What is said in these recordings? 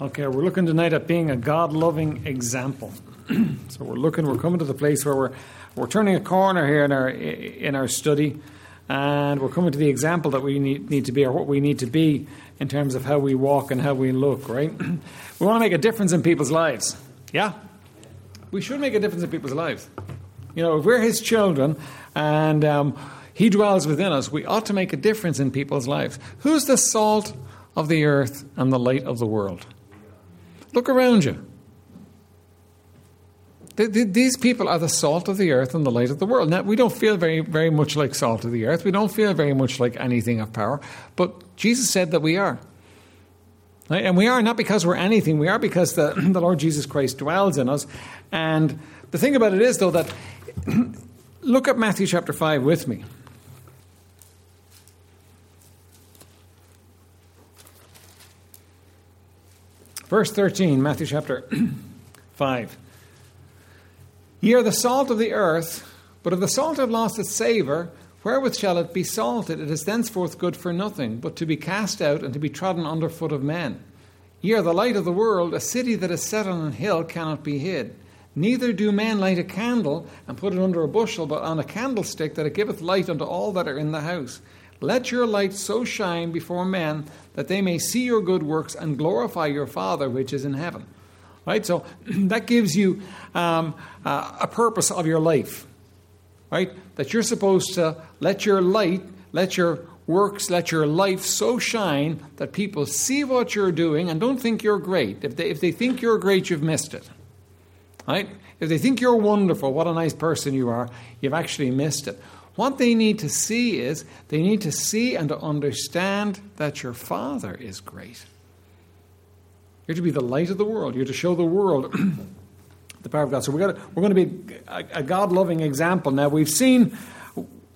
Okay, we're looking tonight at being a God loving example. so we're looking, we're coming to the place where we're, we're turning a corner here in our, in our study, and we're coming to the example that we need, need to be, or what we need to be in terms of how we walk and how we look, right? we want to make a difference in people's lives. Yeah? We should make a difference in people's lives. You know, if we're His children and um, He dwells within us, we ought to make a difference in people's lives. Who's the salt of the earth and the light of the world? Look around you. These people are the salt of the earth and the light of the world. Now, we don't feel very, very much like salt of the earth. We don't feel very much like anything of power. But Jesus said that we are. And we are not because we're anything. We are because the, the Lord Jesus Christ dwells in us. And the thing about it is, though, that look at Matthew chapter 5 with me. Verse 13, Matthew chapter 5. Ye are the salt of the earth, but if the salt have lost its savour, wherewith shall it be salted? It is thenceforth good for nothing, but to be cast out and to be trodden under foot of men. Ye are the light of the world. A city that is set on an hill cannot be hid. Neither do men light a candle and put it under a bushel, but on a candlestick that it giveth light unto all that are in the house. Let your light so shine before men that they may see your good works and glorify your Father which is in heaven. Right? So that gives you um, uh, a purpose of your life. Right? That you're supposed to let your light, let your works, let your life so shine that people see what you're doing and don't think you're great. If they, if they think you're great, you've missed it. Right? If they think you're wonderful, what a nice person you are, you've actually missed it. What they need to see is they need to see and to understand that your Father is great. You're to be the light of the world. You're to show the world the power of God. So we're, going to be a, a God loving example. Now, we've seen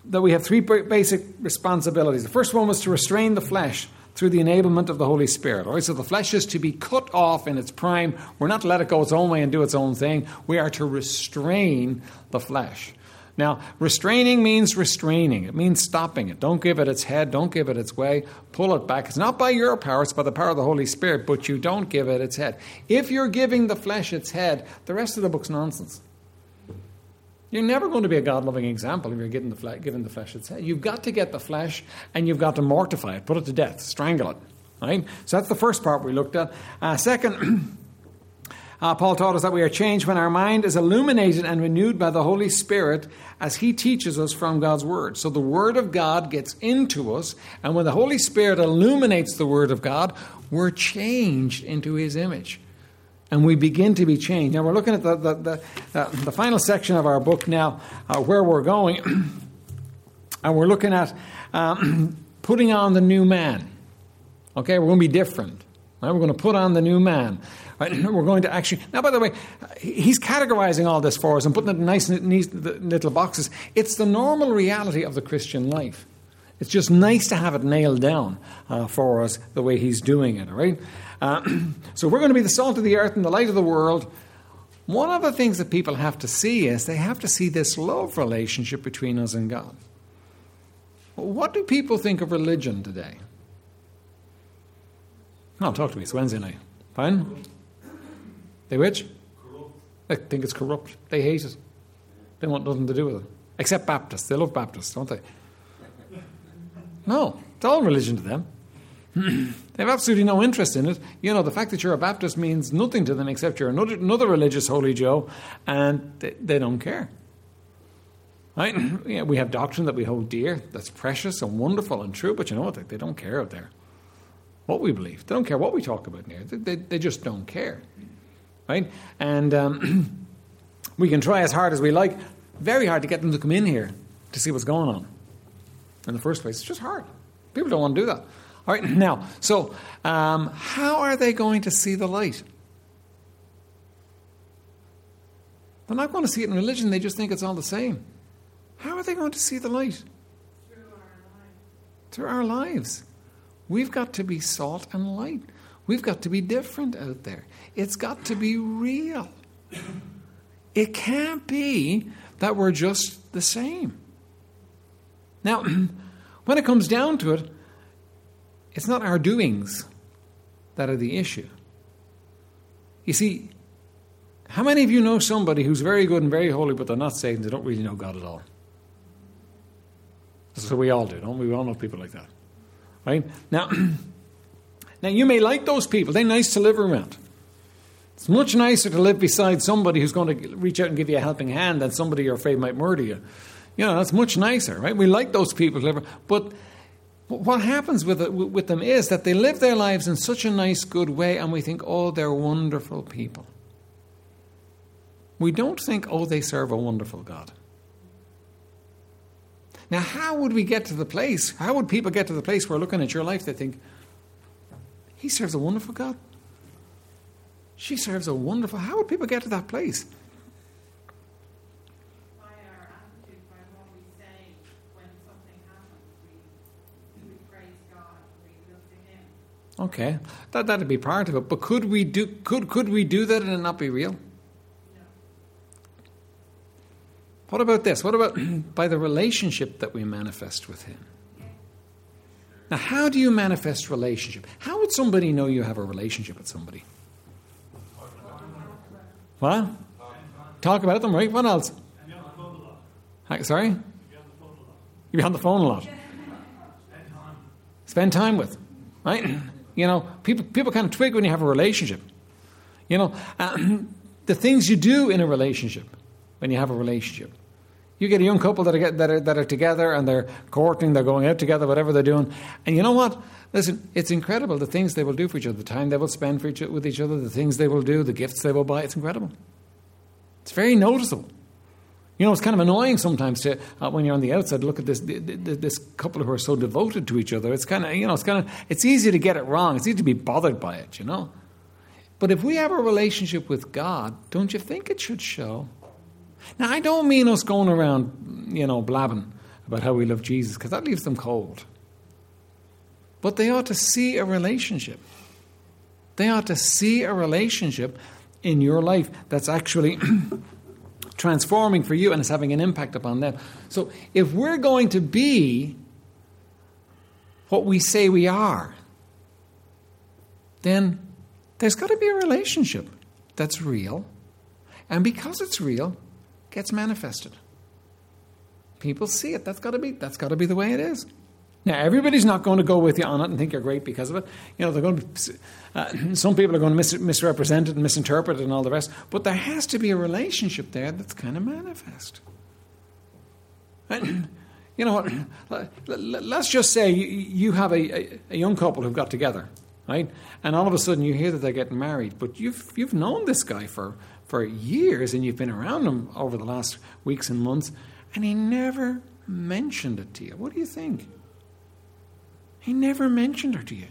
that we have three basic responsibilities. The first one was to restrain the flesh through the enablement of the Holy Spirit. All right, so the flesh is to be cut off in its prime. We're not to let it go its own way and do its own thing. We are to restrain the flesh. Now, restraining means restraining. It means stopping it. Don't give it its head. Don't give it its way. Pull it back. It's not by your power, it's by the power of the Holy Spirit, but you don't give it its head. If you're giving the flesh its head, the rest of the book's nonsense. You're never going to be a God loving example if you're giving the, flesh, giving the flesh its head. You've got to get the flesh and you've got to mortify it, put it to death, strangle it. Right? So that's the first part we looked at. Uh, second, Uh, Paul taught us that we are changed when our mind is illuminated and renewed by the Holy Spirit as He teaches us from God's Word. So the Word of God gets into us, and when the Holy Spirit illuminates the Word of God, we're changed into His image. And we begin to be changed. Now we're looking at the, the, the, uh, the final section of our book now, uh, where we're going, and we're looking at um, putting on the new man. Okay, we're going to be different. Right? We're going to put on the new man. We're going to actually. Now, by the way, he's categorizing all this for us and putting it in nice, neat little boxes. It's the normal reality of the Christian life. It's just nice to have it nailed down uh, for us the way he's doing it, all right? Uh, so we're going to be the salt of the earth and the light of the world. One of the things that people have to see is they have to see this love relationship between us and God. What do people think of religion today? No, talk to me. It's Wednesday night. Fine? They which? Corrupt. They think it's corrupt. They hate it. They want nothing to do with it. Except Baptists. They love Baptists, don't they? No, it's all religion to them. they have absolutely no interest in it. You know, the fact that you're a Baptist means nothing to them except you're another, another religious holy Joe, and they, they don't care. Right? Yeah, we have doctrine that we hold dear, that's precious and wonderful and true, but you know what? They, they don't care out there what we believe. They don't care what we talk about here. They, they, they just don't care right? And um, we can try as hard as we like, very hard to get them to come in here to see what's going on. In the first place, it's just hard. People don't want to do that. All right, now, so um, how are they going to see the light? They're not going to see it in religion, they just think it's all the same. How are they going to see the light? Through our lives. Through our lives. We've got to be salt and light. We've got to be different out there. It's got to be real. It can't be that we're just the same. Now, when it comes down to it, it's not our doings that are the issue. You see, how many of you know somebody who's very good and very holy, but they're not saved and they don't really know God at all? So we all do, don't we? We all know people like that. Right? Now, now you may like those people. They're nice to live around. It's much nicer to live beside somebody who's going to reach out and give you a helping hand than somebody you're afraid might murder you. You know, that's much nicer, right? We like those people But what happens with, it, with them is that they live their lives in such a nice, good way, and we think, oh, they're wonderful people. We don't think, oh, they serve a wonderful God. Now, how would we get to the place? How would people get to the place where looking at your life, they think, he serves a wonderful God? She serves a wonderful. How would people get to that place? Okay, that that'd be part of it. But could we do could could we do that and not be real? What about this? What about by the relationship that we manifest with Him? Now, how do you manifest relationship? How would somebody know you have a relationship with somebody? What? Talk about them, right? What else? Sorry? You be on the phone a lot. Spend time with, right? You know, people people kind of twig when you have a relationship. You know, uh, the things you do in a relationship when you have a relationship. You get a young couple that are, that are, that are together and they're courting, they're going out together, whatever they're doing. And you know what? Listen, it's incredible the things they will do for each other, the time they will spend for each, with each other, the things they will do, the gifts they will buy. It's incredible. It's very noticeable. You know, it's kind of annoying sometimes to uh, when you're on the outside look at this this couple who are so devoted to each other. It's kind of you know, it's kind of it's easy to get it wrong. It's easy to be bothered by it. You know, but if we have a relationship with God, don't you think it should show? Now, I don't mean us going around, you know, blabbing about how we love Jesus, because that leaves them cold. But they ought to see a relationship. They ought to see a relationship in your life that's actually transforming for you and is having an impact upon them. So, if we're going to be what we say we are, then there's got to be a relationship that's real. And because it's real, gets manifested. People see it. That's got to be that's got to be the way it is. Now, everybody's not going to go with you on it and think you're great because of it. You know, they're going to. Uh, some people are going to mis- misrepresent it and misinterpret it and all the rest. But there has to be a relationship there that's kind of manifest. And, you know what? Let's just say you have a, a young couple who've got together, right? And all of a sudden you hear that they're getting married, but you've you've known this guy for for years and you've been around him over the last weeks and months, and he never mentioned it to you. What do you think? He never mentioned her to you.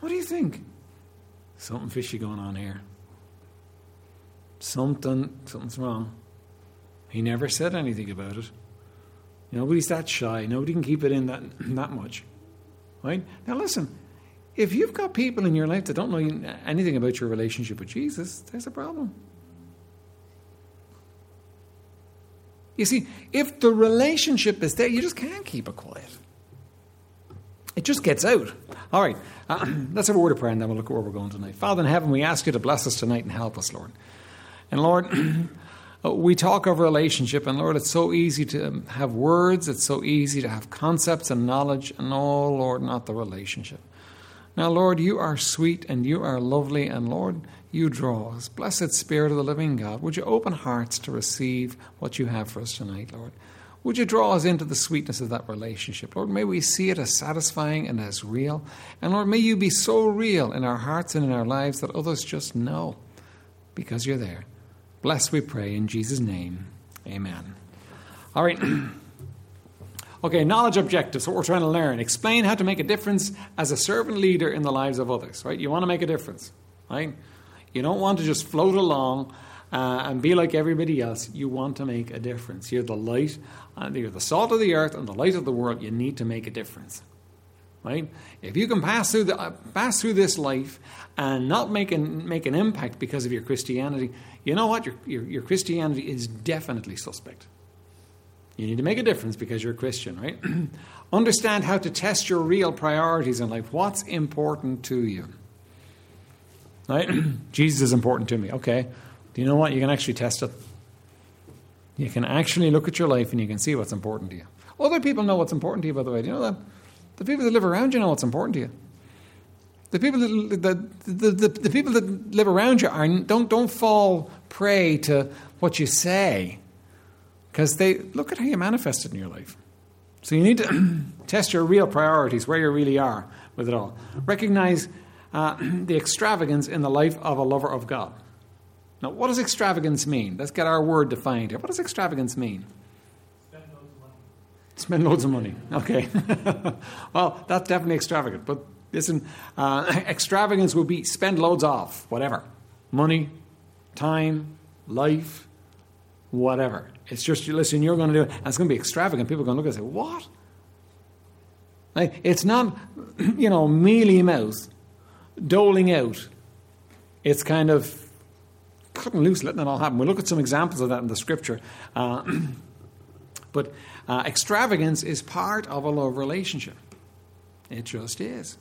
What do you think? Something fishy going on here. Something, something's wrong. He never said anything about it. Nobody's that shy. Nobody can keep it in that, that much. Right? Now listen, if you've got people in your life that don't know anything about your relationship with Jesus, there's a problem. You see, if the relationship is there, you just can't keep it quiet. It just gets out. All right, uh, let's have a word of prayer and then we'll look at where we're going tonight. Father in heaven, we ask you to bless us tonight and help us, Lord. And Lord, we talk of relationship, and Lord, it's so easy to have words, it's so easy to have concepts and knowledge, and oh, Lord, not the relationship. Now, Lord, you are sweet and you are lovely, and Lord, you draw us. Blessed Spirit of the living God, would you open hearts to receive what you have for us tonight, Lord? Would you draw us into the sweetness of that relationship? Lord, may we see it as satisfying and as real. And Lord, may you be so real in our hearts and in our lives that others just know because you're there. Bless, we pray, in Jesus' name. Amen. All right. Okay, knowledge objectives, what we're trying to learn. Explain how to make a difference as a servant leader in the lives of others, right? You want to make a difference, right? You don't want to just float along uh, and be like everybody else. You want to make a difference. You're the light, and you're the salt of the earth and the light of the world. You need to make a difference, right? If you can pass through the, uh, pass through this life and not make an, make an impact because of your Christianity, you know what? Your, your, your Christianity is definitely suspect. You need to make a difference because you're a Christian, right? Understand how to test your real priorities in life. What's important to you? Right? Jesus is important to me. Okay. Do you know what? You can actually test it. You can actually look at your life and you can see what's important to you. Other people know what's important to you, by the way. Do you know that? The people that live around you know what's important to you. The people that, the, the, the, the people that live around you are, don't, don't fall prey to what you say because they look at how you manifest it in your life. So you need to test your real priorities, where you really are with it all. Recognize uh, the extravagance in the life of a lover of God. Now, what does extravagance mean? Let's get our word defined here. What does extravagance mean? Spend loads of money. Spend loads of money. Okay. well, that's definitely extravagant. But listen, uh, extravagance would be spend loads of whatever money, time, life, whatever. It's just, listen, you're going to do it, and it's going to be extravagant. People are going to look and say, what? Like, it's not, you know, mealy mouth, doling out. It's kind of cutting loose, letting it all happen. We'll look at some examples of that in the scripture. Uh, but uh, extravagance is part of a love relationship. It just is.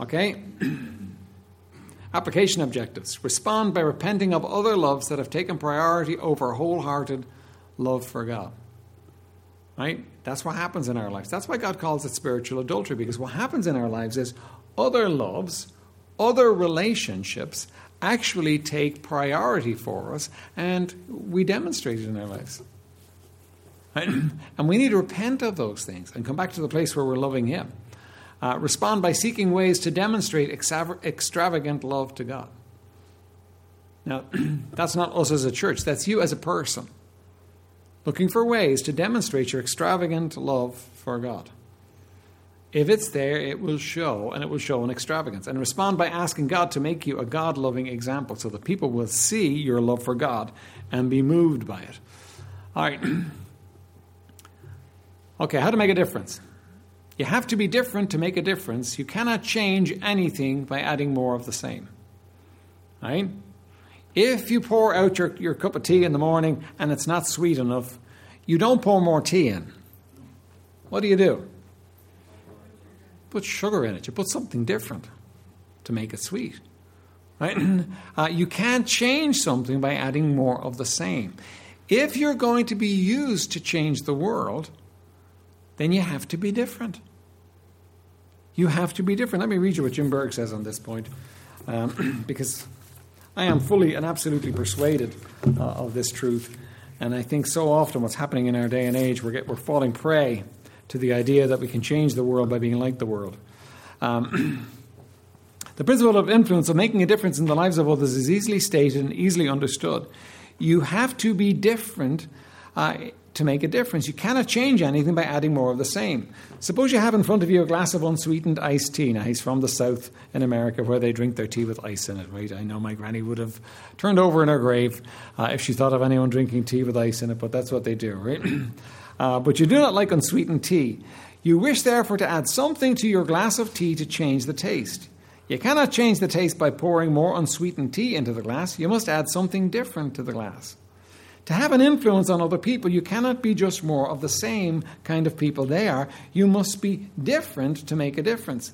Okay? Application objectives. Respond by repenting of other loves that have taken priority over wholehearted love for God. Right? That's what happens in our lives. That's why God calls it spiritual adultery, because what happens in our lives is other loves, other relationships actually take priority for us, and we demonstrate it in our lives. And we need to repent of those things and come back to the place where we're loving Him. Uh, respond by seeking ways to demonstrate extravagant love to God. Now, that's not us as a church, that's you as a person. Looking for ways to demonstrate your extravagant love for God. If it's there, it will show, and it will show in extravagance. And respond by asking God to make you a God loving example so that people will see your love for God and be moved by it. All right. okay, how to make a difference? You have to be different to make a difference. You cannot change anything by adding more of the same. Right? If you pour out your, your cup of tea in the morning and it's not sweet enough, you don't pour more tea in. What do you do? Put sugar in it. You put something different to make it sweet. Right? Uh, you can't change something by adding more of the same. If you're going to be used to change the world, then you have to be different. You have to be different. Let me read you what Jim Berg says on this point, um, because I am fully and absolutely persuaded uh, of this truth. And I think so often what's happening in our day and age, we're, get, we're falling prey to the idea that we can change the world by being like the world. Um, the principle of influence, of making a difference in the lives of others, is easily stated and easily understood. You have to be different uh, to make a difference. You cannot change anything by adding more of the same. Suppose you have in front of you a glass of unsweetened iced tea. Now, he's from the South in America where they drink their tea with ice in it, right? I know my granny would have turned over in her grave uh, if she thought of anyone drinking tea with ice in it, but that's what they do, right? uh, but you do not like unsweetened tea. You wish, therefore, to add something to your glass of tea to change the taste. You cannot change the taste by pouring more unsweetened tea into the glass. You must add something different to the glass. To have an influence on other people, you cannot be just more of the same kind of people they are. You must be different to make a difference.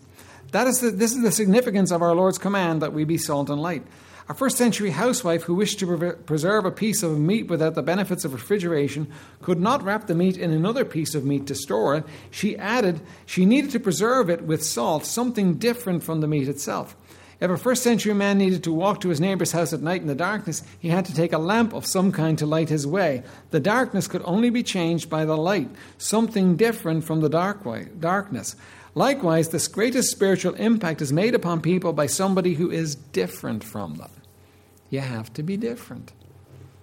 That is the, this is the significance of our Lord's command that we be salt and light. A first century housewife who wished to preserve a piece of meat without the benefits of refrigeration could not wrap the meat in another piece of meat to store it. She added she needed to preserve it with salt, something different from the meat itself. If a first century man needed to walk to his neighbor's house at night in the darkness, he had to take a lamp of some kind to light his way. The darkness could only be changed by the light, something different from the dark way, darkness. Likewise, this greatest spiritual impact is made upon people by somebody who is different from them. You have to be different.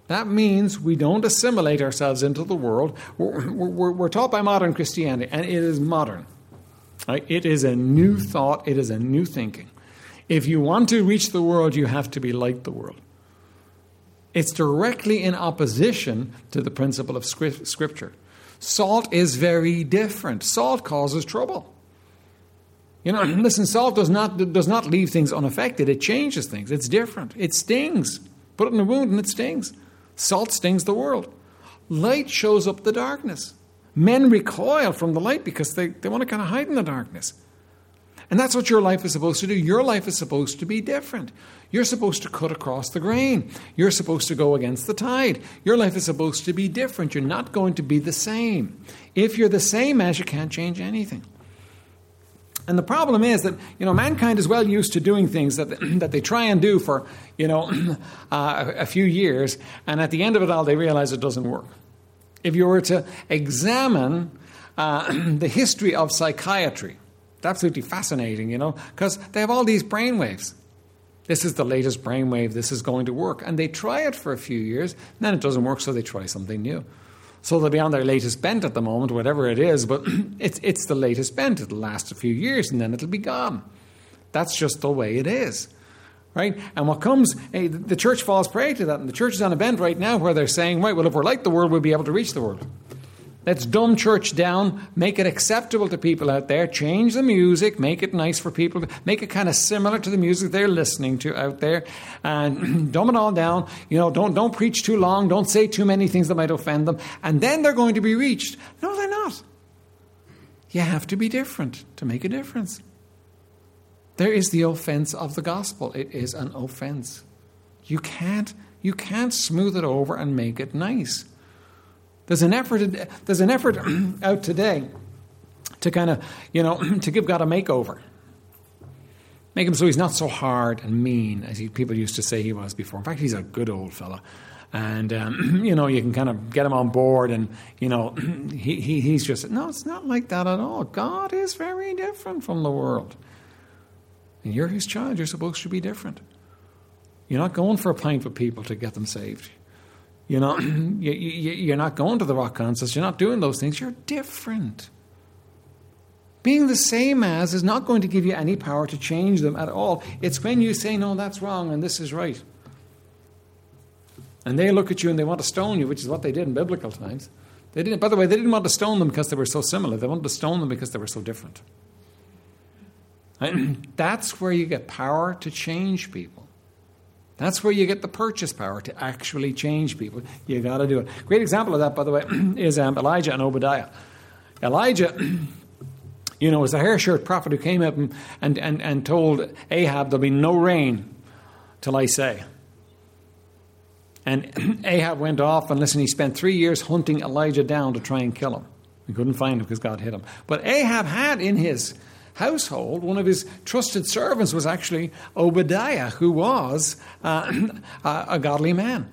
That means we don't assimilate ourselves into the world. We're, we're, we're taught by modern Christianity, and it is modern. Right? It is a new thought, it is a new thinking. If you want to reach the world, you have to be like the world. It's directly in opposition to the principle of Scripture. Salt is very different. Salt causes trouble. You know, listen, salt does not, does not leave things unaffected. It changes things. It's different. It stings. Put it in a wound and it stings. Salt stings the world. Light shows up the darkness. Men recoil from the light because they, they want to kind of hide in the darkness. And that's what your life is supposed to do. Your life is supposed to be different. You're supposed to cut across the grain. You're supposed to go against the tide. Your life is supposed to be different. You're not going to be the same. If you're the same as, you can't change anything. And the problem is that you know mankind is well used to doing things that that they try and do for you know uh, a few years, and at the end of it all, they realize it doesn't work. If you were to examine uh, the history of psychiatry, it's absolutely fascinating, you know, because they have all these brainwaves. This is the latest brainwave. This is going to work, and they try it for a few years, then it doesn't work, so they try something new. So they'll be on their latest bent at the moment, whatever it is, but it's, it's the latest bent. It'll last a few years and then it'll be gone. That's just the way it is. Right? And what comes, hey, the church falls prey to that. And the church is on a bent right now where they're saying, right, well, if we're like the world, we'll be able to reach the world. Let's dumb church down, make it acceptable to people out there, change the music, make it nice for people, make it kind of similar to the music they're listening to out there, and dumb it all down. You know, don't, don't preach too long, don't say too many things that might offend them, and then they're going to be reached. No, they're not. You have to be different to make a difference. There is the offense of the gospel. It is an offense. You can't, you can't smooth it over and make it nice. There's an effort, there's an effort out today to kind of, you know, to give God a makeover. Make him so he's not so hard and mean as he, people used to say he was before. In fact, he's a good old fella. And, um, you know, you can kind of get him on board and, you know, he, he, he's just, no, it's not like that at all. God is very different from the world. And you're his child. You're supposed to be different. You're not going for a pint with people to get them saved. You know, you're not going to the rock concerts. You're not doing those things. You're different. Being the same as is not going to give you any power to change them at all. It's when you say, no, that's wrong and this is right. And they look at you and they want to stone you, which is what they did in biblical times. They didn't, by the way, they didn't want to stone them because they were so similar. They wanted to stone them because they were so different. And that's where you get power to change people. That's where you get the purchase power to actually change people. You got to do it. Great example of that, by the way, is um, Elijah and Obadiah. Elijah, you know, was a hair shirt prophet who came up and, and, and, and told Ahab there'll be no rain till I say. And Ahab went off, and listen, he spent three years hunting Elijah down to try and kill him. He couldn't find him because God hit him. But Ahab had in his household, one of his trusted servants was actually Obadiah, who was uh, a godly man.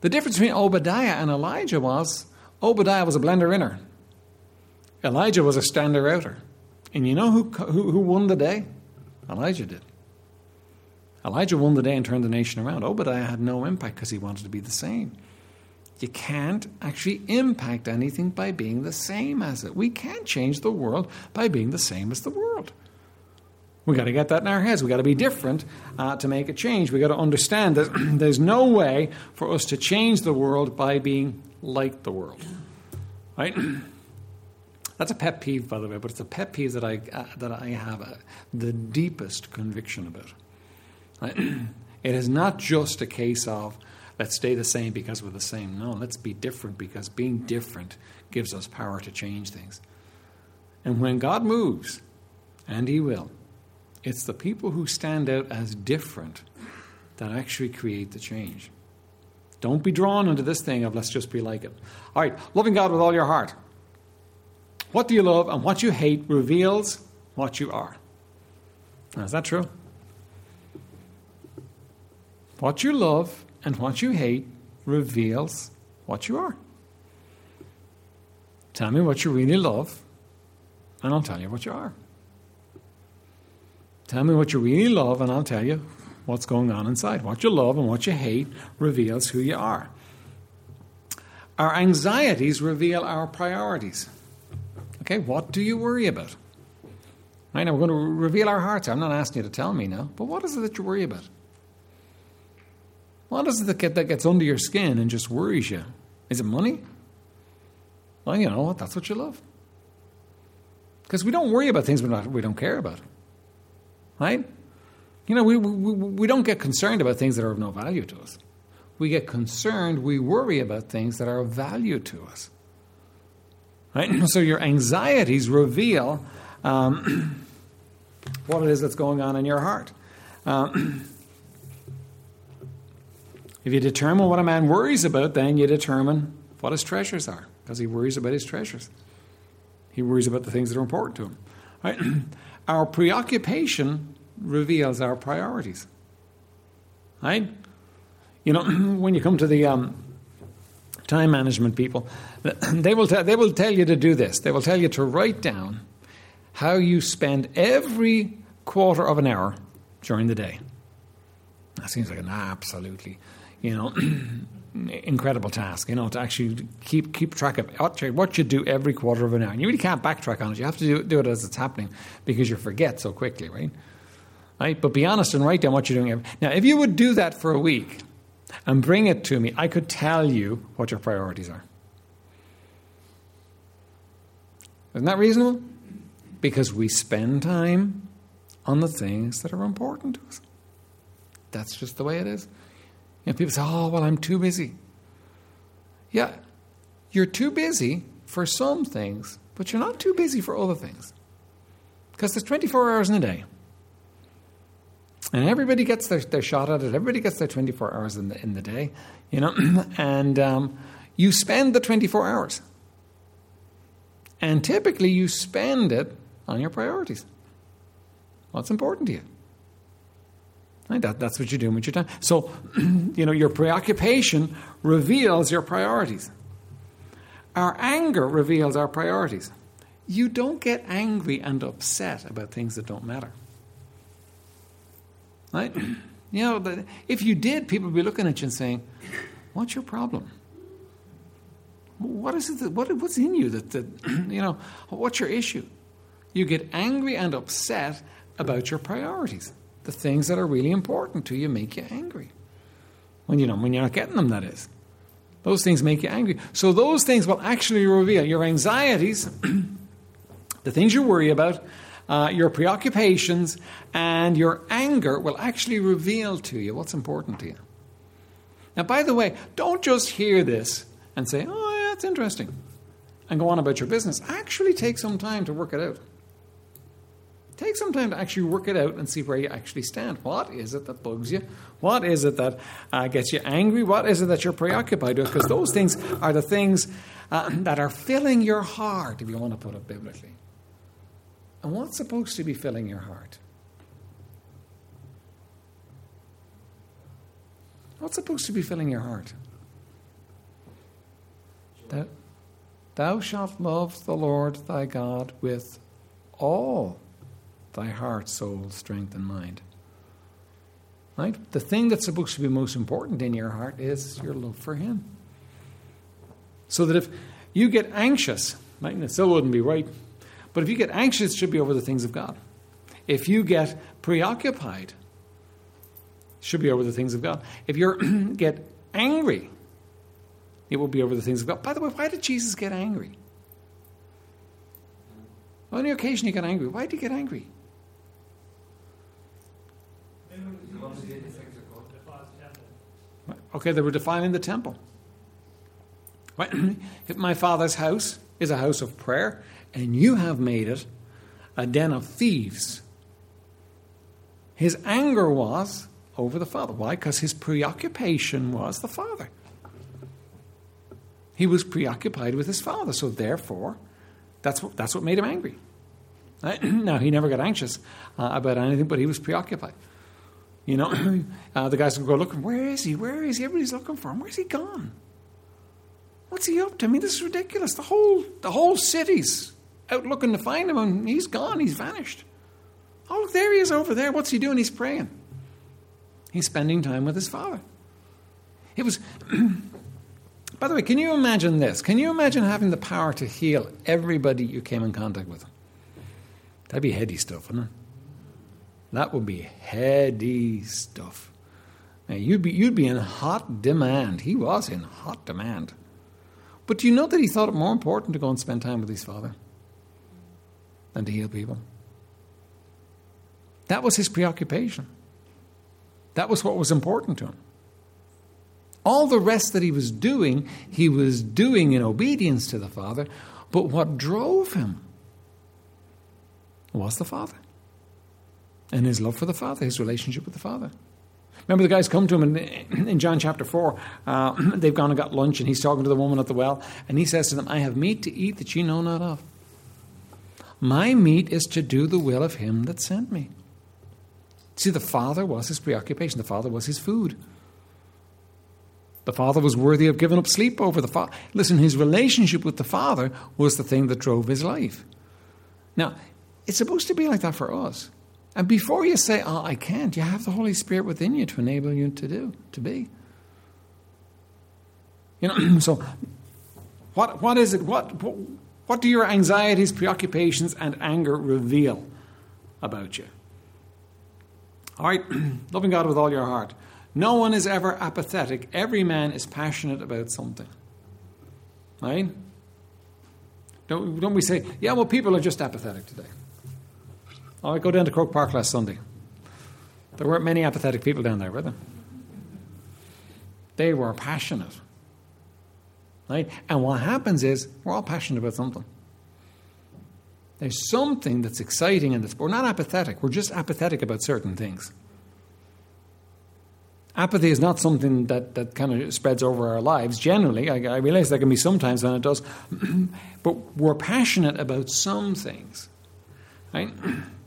The difference between Obadiah and Elijah was Obadiah was a blender inner, Elijah was a stander outer. And you know who, who, who won the day? Elijah did. Elijah won the day and turned the nation around. Obadiah had no impact because he wanted to be the same. You can't actually impact anything by being the same as it. We can't change the world by being the same as the world. We've got to get that in our heads. We've got to be different uh, to make a change. We've got to understand that there's no way for us to change the world by being like the world. Right? That's a pet peeve, by the way, but it's a pet peeve that I uh, that I have uh, the deepest conviction about. Right? it is not just a case of let's stay the same because we're the same. No, let's be different because being different gives us power to change things. And when God moves, and He will, it's the people who stand out as different that actually create the change. Don't be drawn into this thing of let's just be like it. All right, loving God with all your heart. What do you love and what you hate reveals what you are. Now, is that true? What you love and what you hate reveals what you are. Tell me what you really love, and I'll tell you what you are. Tell me what you really love, and I'll tell you what's going on inside. What you love and what you hate reveals who you are. Our anxieties reveal our priorities. Okay, what do you worry about? Right now, we're going to reveal our hearts. I'm not asking you to tell me now, but what is it that you worry about? What is it that, gets under your skin and just worries you? Is it money? Well, you know what? That's what you love. Because we don't worry about things we don't, care about. Right? You know, we, we, we don't get concerned about things that are of no value to us. We get concerned, we worry about things that are of value to us. Right? So your anxieties reveal um, what it is that's going on in your heart. Um, if you determine what a man worries about, then you determine what his treasures are, because he worries about his treasures. He worries about the things that are important to him. Right? our preoccupation reveals our priorities. Right? You know, when you come to the um, time management people, they will, t- they will tell you to do this. They will tell you to write down how you spend every quarter of an hour during the day. That seems like an absolutely, you know, incredible task, you know, to actually keep keep track of what you do every quarter of an hour. And you really can't backtrack on it. You have to do, do it as it's happening because you forget so quickly, right? Right? But be honest and write down what you're doing. Now, if you would do that for a week and bring it to me, I could tell you what your priorities are. Isn't that reasonable? Because we spend time on the things that are important to us. That's just the way it is. And people say, oh, well, I'm too busy. Yeah, you're too busy for some things, but you're not too busy for other things. Because there's 24 hours in a day. And everybody gets their, their shot at it. Everybody gets their 24 hours in the, in the day, you know. and um, you spend the 24 hours. And typically you spend it on your priorities. What's important to you? That, that's what you're doing with your time. So, you know, your preoccupation reveals your priorities. Our anger reveals our priorities. You don't get angry and upset about things that don't matter. Right? You know, if you did, people would be looking at you and saying, What's your problem? What is it that, what, what's in you that, that, you know, what's your issue? You get angry and upset about your priorities. The things that are really important to you make you angry. When you know when you're not getting them, that is. Those things make you angry. So those things will actually reveal your anxieties, the things you worry about, uh, your preoccupations, and your anger will actually reveal to you what's important to you. Now, by the way, don't just hear this and say, oh, yeah, that's interesting, and go on about your business. Actually, take some time to work it out. Take some time to actually work it out and see where you actually stand. What is it that bugs you? What is it that uh, gets you angry? What is it that you're preoccupied with? Because those things are the things uh, that are filling your heart, if you want to put it biblically. And what's supposed to be filling your heart? What's supposed to be filling your heart? That thou shalt love the Lord thy God with all thy heart, soul, strength, and mind. Right? The thing that's supposed to be most important in your heart is your love for Him. So that if you get anxious, right, and it still wouldn't be right, but if you get anxious, it should be over the things of God. If you get preoccupied, it should be over the things of God. If you get angry, it will be over the things of God. By the way, why did Jesus get angry? On the occasion he got angry. Why did he get angry? Okay, they were defiling the temple. If my father's house is a house of prayer, and you have made it a den of thieves. His anger was over the father. Why? Because his preoccupation was the father. He was preoccupied with his father, so therefore, that's what, that's what made him angry. now, he never got anxious uh, about anything, but he was preoccupied. You know, uh, the guys will go looking, where is he? Where is he? Everybody's looking for him. Where's he gone? What's he up to? I mean, this is ridiculous. The whole the whole city's out looking to find him, and he's gone. He's vanished. Oh, there he is over there. What's he doing? He's praying. He's spending time with his father. It was. By the way, can you imagine this? Can you imagine having the power to heal everybody you came in contact with? That'd be heady stuff, wouldn't it? That would be heady stuff. Now, you'd be, you'd be in hot demand. He was in hot demand. But do you know that he thought it more important to go and spend time with his father than to heal people? That was his preoccupation. That was what was important to him. All the rest that he was doing, he was doing in obedience to the Father, but what drove him was the Father. And his love for the Father, his relationship with the Father. Remember, the guys come to him in, in John chapter 4. Uh, they've gone and got lunch, and he's talking to the woman at the well, and he says to them, I have meat to eat that ye know not of. My meat is to do the will of him that sent me. See, the Father was his preoccupation, the Father was his food. The Father was worthy of giving up sleep over the Father. Listen, his relationship with the Father was the thing that drove his life. Now, it's supposed to be like that for us. And before you say, oh, I can't, you have the Holy Spirit within you to enable you to do, to be. You know, so what, what is it? What, what, what do your anxieties, preoccupations, and anger reveal about you? All right, loving God with all your heart. No one is ever apathetic. Every man is passionate about something. Right? Don't, don't we say, yeah, well, people are just apathetic today. I go down to Croke Park last Sunday. There weren't many apathetic people down there, were there? They were passionate. Right? And what happens is we're all passionate about something. There's something that's exciting in this. We're not apathetic, we're just apathetic about certain things. Apathy is not something that, that kind of spreads over our lives generally. I, I realize there can be sometimes when it does, but we're passionate about some things. Right?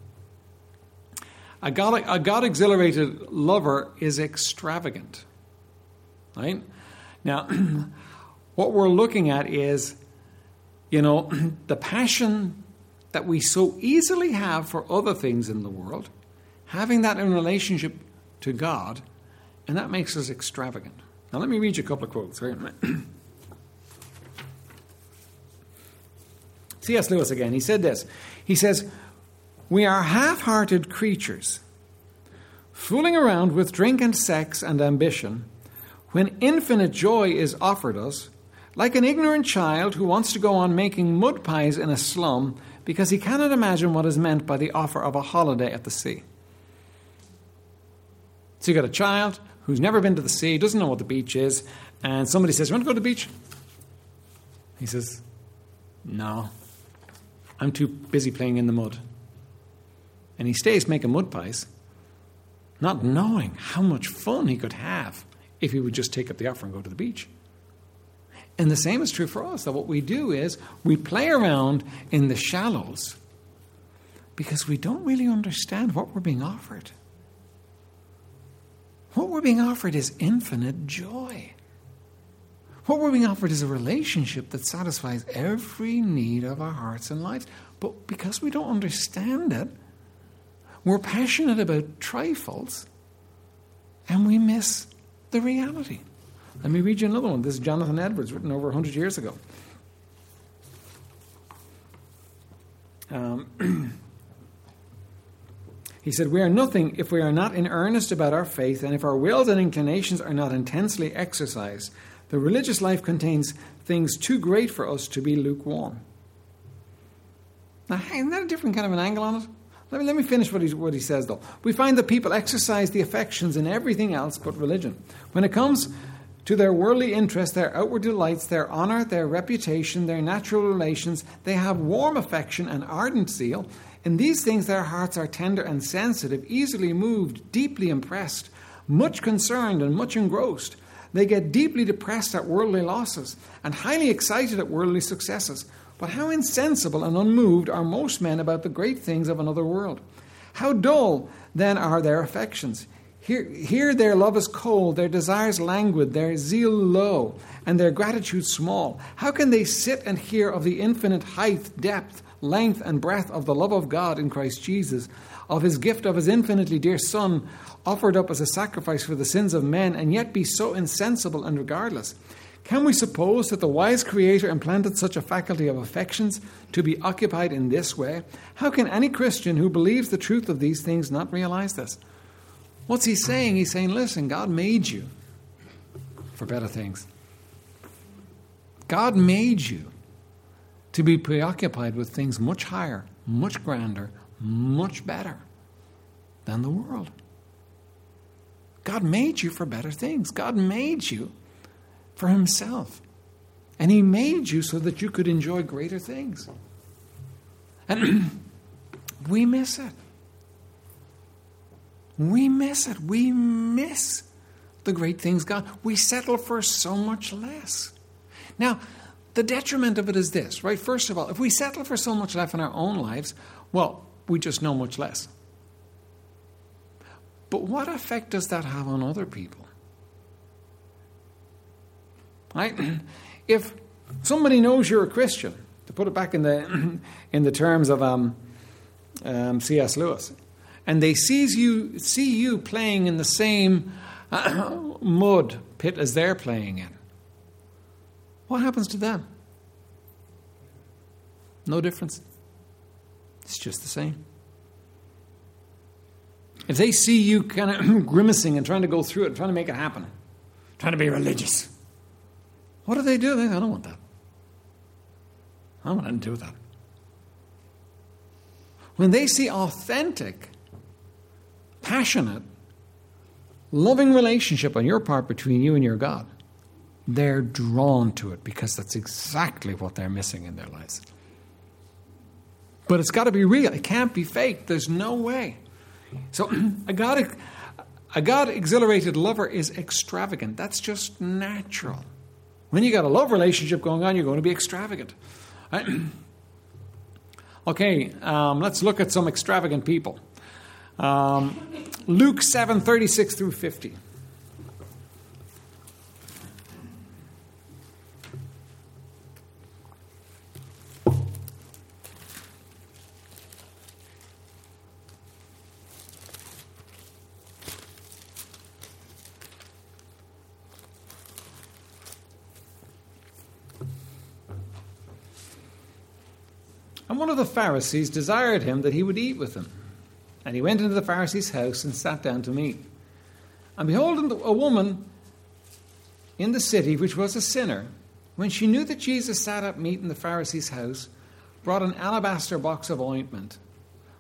A God, a God exhilarated lover is extravagant. Right? Now, what we're looking at is, you know, the passion that we so easily have for other things in the world, having that in relationship to God, and that makes us extravagant. Now, let me read you a couple of quotes. Right? C.S. Lewis again, he said this. He says, we are half hearted creatures, fooling around with drink and sex and ambition, when infinite joy is offered us, like an ignorant child who wants to go on making mud pies in a slum because he cannot imagine what is meant by the offer of a holiday at the sea. So you've got a child who's never been to the sea, doesn't know what the beach is, and somebody says, You want to go to the beach? He says, No, I'm too busy playing in the mud. And he stays making mud pies, not knowing how much fun he could have if he would just take up the offer and go to the beach. And the same is true for us that what we do is we play around in the shallows because we don't really understand what we're being offered. What we're being offered is infinite joy. What we're being offered is a relationship that satisfies every need of our hearts and lives. But because we don't understand it, we're passionate about trifles and we miss the reality. Let me read you another one. This is Jonathan Edwards, written over 100 years ago. Um, he said, We are nothing if we are not in earnest about our faith, and if our wills and inclinations are not intensely exercised. The religious life contains things too great for us to be lukewarm. Now, isn't that a different kind of an angle on it? Let me, let me finish what, what he says, though. We find that people exercise the affections in everything else but religion. When it comes to their worldly interests, their outward delights, their honor, their reputation, their natural relations, they have warm affection and ardent zeal. In these things, their hearts are tender and sensitive, easily moved, deeply impressed, much concerned, and much engrossed. They get deeply depressed at worldly losses and highly excited at worldly successes. But how insensible and unmoved are most men about the great things of another world? How dull, then, are their affections? Here, here their love is cold, their desires languid, their zeal low, and their gratitude small. How can they sit and hear of the infinite height, depth, length, and breadth of the love of God in Christ Jesus, of his gift of his infinitely dear Son, offered up as a sacrifice for the sins of men, and yet be so insensible and regardless? Can we suppose that the wise Creator implanted such a faculty of affections to be occupied in this way? How can any Christian who believes the truth of these things not realize this? What's he saying? He's saying, listen, God made you for better things. God made you to be preoccupied with things much higher, much grander, much better than the world. God made you for better things. God made you for himself. And he made you so that you could enjoy greater things. And we miss it. we miss it. We miss the great things God. We settle for so much less. Now, the detriment of it is this, right? First of all, if we settle for so much less in our own lives, well, we just know much less. But what effect does that have on other people? Right? If somebody knows you're a Christian, to put it back in the in the terms of um, um, C.S. Lewis, and they sees you see you playing in the same mud pit as they're playing in, what happens to them? No difference. It's just the same. If they see you kind of grimacing and trying to go through it, trying to make it happen, trying to be religious, what do they do? They, I don't want that. I don't want to do that. When they see authentic, passionate, loving relationship on your part between you and your God, they're drawn to it because that's exactly what they're missing in their lives. But it's got to be real. It can't be fake. There's no way. So a God, a God exhilarated lover is extravagant. That's just natural. When you got a love relationship going on, you're going to be extravagant. Okay, um, let's look at some extravagant people. Um, Luke 7 36 through 50. Pharisees desired him that he would eat with them. And he went into the Pharisee's house and sat down to meat. And behold, a woman in the city, which was a sinner, when she knew that Jesus sat at meat in the Pharisee's house, brought an alabaster box of ointment.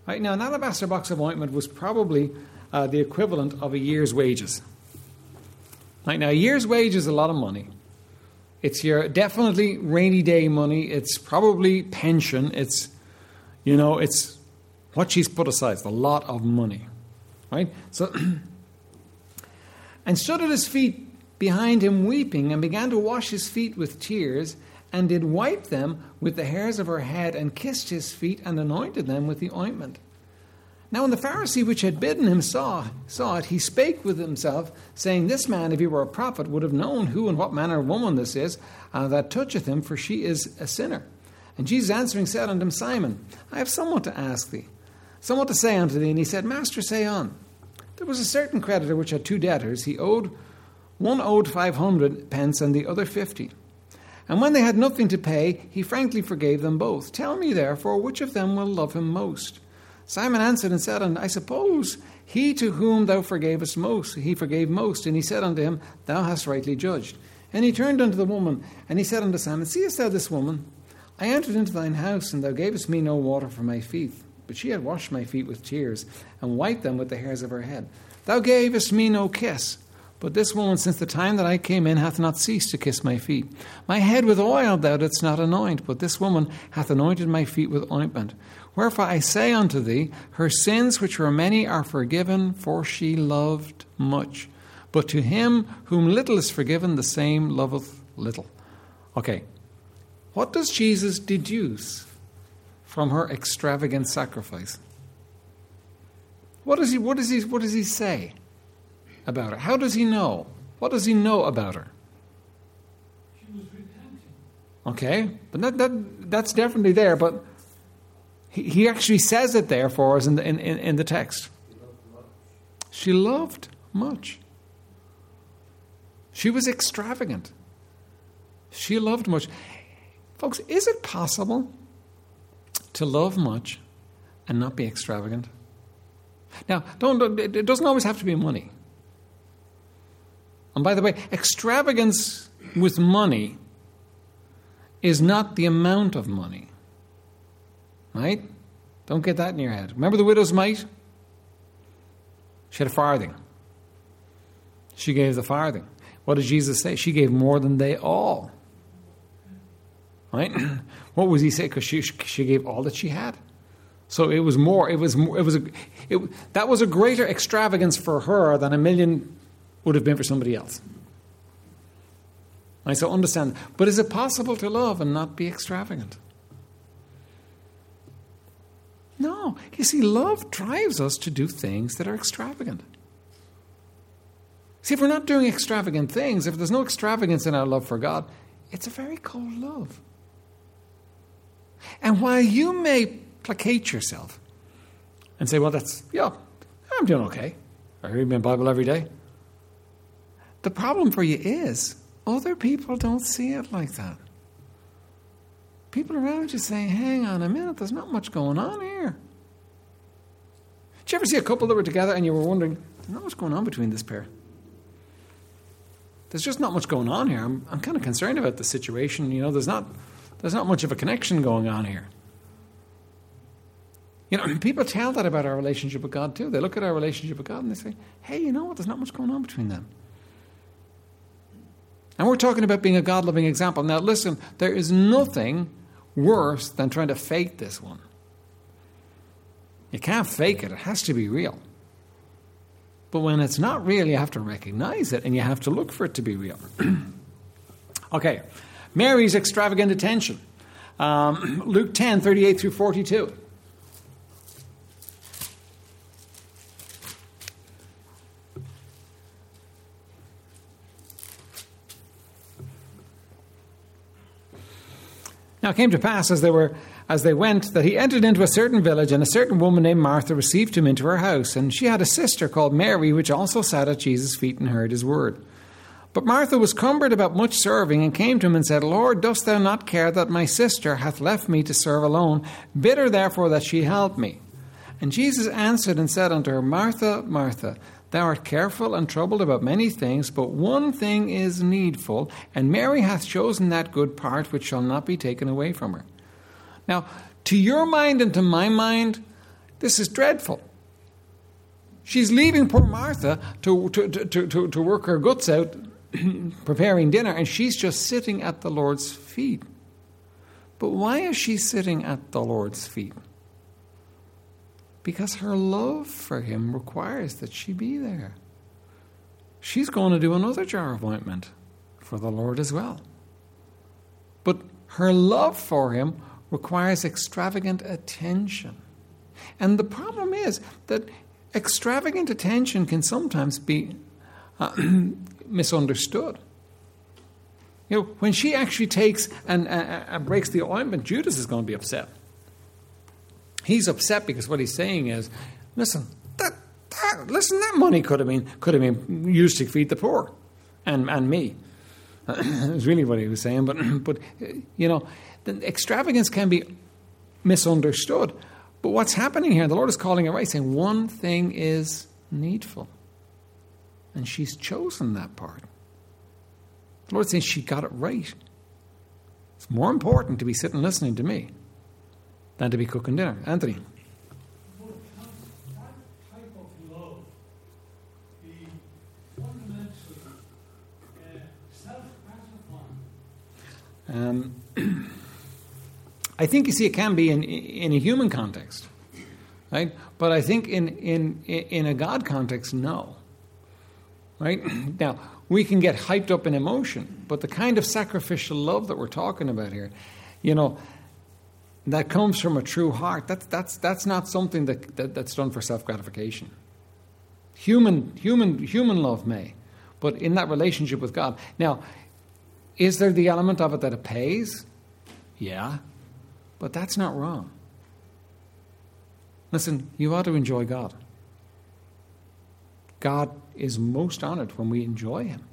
Right now, an alabaster box of ointment was probably uh, the equivalent of a year's wages. Right now, a year's wage is a lot of money. It's your definitely rainy day money. It's probably pension. It's, you know, it's what she's put aside. It's a lot of money, right? So, and stood at his feet behind him weeping, and began to wash his feet with tears, and did wipe them with the hairs of her head, and kissed his feet, and anointed them with the ointment. Now, when the Pharisee which had bidden him saw, saw it, he spake with himself, saying, This man, if he were a prophet, would have known who and what manner of woman this is uh, that toucheth him, for she is a sinner. And Jesus answering said unto him, Simon, I have somewhat to ask thee, somewhat to say unto thee. And he said, Master, say on. There was a certain creditor which had two debtors. He owed one owed five hundred pence, and the other fifty. And when they had nothing to pay, he frankly forgave them both. Tell me, therefore, which of them will love him most? Simon answered and said unto I suppose he to whom thou forgavest most, he forgave most. And he said unto him, Thou hast rightly judged. And he turned unto the woman, and he said unto Simon, Seest thou this woman? I entered into thine house, and thou gavest me no water for my feet, but she had washed my feet with tears, and wiped them with the hairs of her head. Thou gavest me no kiss, but this woman, since the time that I came in, hath not ceased to kiss my feet. My head with oil thou didst not anoint, but this woman hath anointed my feet with ointment. Wherefore I say unto thee, her sins which were many are forgiven, for she loved much. But to him whom little is forgiven, the same loveth little. Okay, what does Jesus deduce from her extravagant sacrifice? What does he, what does he, what does he say about her? How does he know? What does he know about her? She was repenting. Okay, but that, that, that's definitely there. But he, he actually says it there for us in the, in, in, in the text. She loved much. She was extravagant. She loved much. Folks, is it possible to love much and not be extravagant? Now, don't, it doesn't always have to be money. And by the way, extravagance with money is not the amount of money. Right? Don't get that in your head. Remember the widow's mite? She had a farthing. She gave the farthing. What did Jesus say? She gave more than they all. Right? what was he saying? Because she, she gave all that she had. So it was more. It was. More, it was a. It, that was a greater extravagance for her than a million would have been for somebody else. I so understand. But is it possible to love and not be extravagant? No. You see, love drives us to do things that are extravagant. See, if we're not doing extravagant things, if there's no extravagance in our love for God, it's a very cold love. And while you may placate yourself and say, well, that's, yeah, I'm doing okay. I read my Bible every day. The problem for you is other people don't see it like that. People around you saying, hang on a minute, there's not much going on here. Did you ever see a couple that were together and you were wondering, there's not much going on between this pair? There's just not much going on here. I'm, I'm kind of concerned about the situation. You know, there's not, there's not much of a connection going on here. You know, people tell that about our relationship with God too. They look at our relationship with God and they say, hey, you know what? There's not much going on between them. And we're talking about being a God loving example. Now, listen, there is nothing worse than trying to fake this one. You can't fake it, it has to be real. But when it's not real, you have to recognize it and you have to look for it to be real. okay, Mary's extravagant attention. Um, Luke 10 38 through 42. Now it came to pass as they were as they went that he entered into a certain village, and a certain woman named Martha received him into her house, and she had a sister called Mary, which also sat at Jesus' feet and heard his word. But Martha was cumbered about much serving, and came to him and said, Lord, dost thou not care that my sister hath left me to serve alone? Bid her therefore that she help me. And Jesus answered and said unto her, Martha, Martha, Thou art careful and troubled about many things, but one thing is needful, and Mary hath chosen that good part which shall not be taken away from her. Now, to your mind and to my mind, this is dreadful. She's leaving poor Martha to, to, to, to, to work her guts out preparing dinner, and she's just sitting at the Lord's feet. But why is she sitting at the Lord's feet? because her love for him requires that she be there. She's going to do another jar of ointment for the Lord as well. But her love for him requires extravagant attention. And the problem is that extravagant attention can sometimes be uh, misunderstood. You know, when she actually takes and, uh, uh breaks the ointment, Judas is going to be upset. He's upset because what he's saying is, listen, that, that listen, that money could have been could have been used to feed the poor, and and me. is really what he was saying. But but you know, the extravagance can be misunderstood. But what's happening here? The Lord is calling it right, saying one thing is needful, and she's chosen that part. The Lord says she got it right. It's more important to be sitting listening to me than to be cooking dinner. Anthony. Um, I think you see it can be in in a human context, right? But I think in in in a God context, no. Right now we can get hyped up in emotion, but the kind of sacrificial love that we're talking about here, you know, that comes from a true heart, that's, that's, that's not something that, that that's done for self gratification. Human, human, human love may, but in that relationship with God. Now, is there the element of it that it pays? Yeah, but that's not wrong. Listen, you ought to enjoy God. God is most honored when we enjoy Him.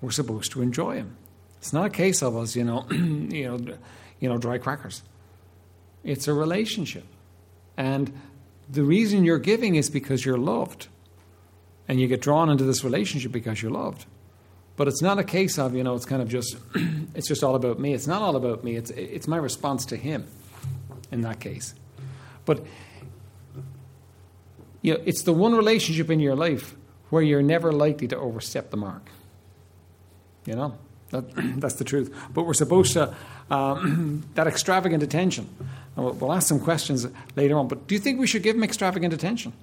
We're supposed to enjoy Him. It's not a case of us, you know, you know you know, dry crackers. It's a relationship. And the reason you're giving is because you're loved. And you get drawn into this relationship because you're loved. But it's not a case of, you know, it's kind of just, it's just all about me. It's not all about me. It's, it's my response to him in that case. But, you know, it's the one relationship in your life where you're never likely to overstep the mark. You know? That, that's the truth. But we're supposed to, um, that extravagant attention, we'll, we'll ask some questions later on. But do you think we should give him extravagant attention?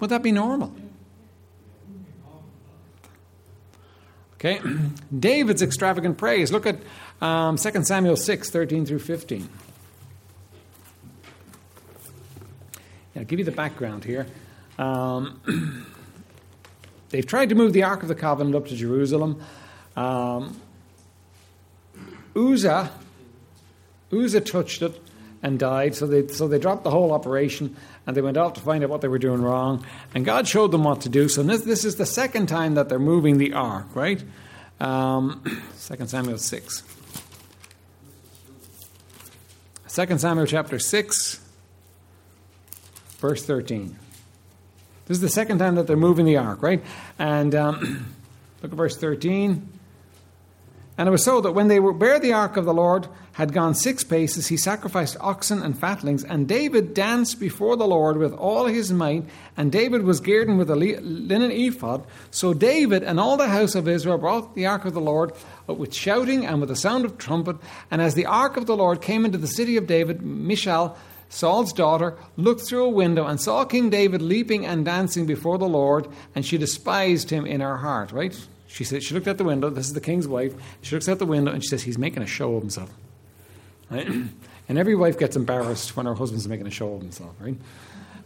Would that be normal? Okay, David's extravagant praise. Look at um, 2 Samuel 6 13 through 15. I'll give you the background here. Um, they've tried to move the Ark of the Covenant up to Jerusalem. Um, Uzzah, Uzzah touched it and died, so they, so they dropped the whole operation and they went off to find out what they were doing wrong. And God showed them what to do. So this, this is the second time that they're moving the ark, right? Um, 2 Samuel 6. 2 Samuel chapter 6, verse 13. This is the second time that they're moving the ark, right? And um, look at verse 13. And it was so that when they were bare the ark of the Lord had gone six paces, he sacrificed oxen and fatlings. And David danced before the Lord with all his might. And David was girded with a linen ephod. So David and all the house of Israel brought the ark of the Lord with shouting and with the sound of trumpet. And as the ark of the Lord came into the city of David, Michal, Saul's daughter, looked through a window and saw King David leaping and dancing before the Lord, and she despised him in her heart, right? She said she looked out the window. This is the king's wife. She looks out the window and she says, "He's making a show of himself." Right? And every wife gets embarrassed when her husband's making a show of himself, right?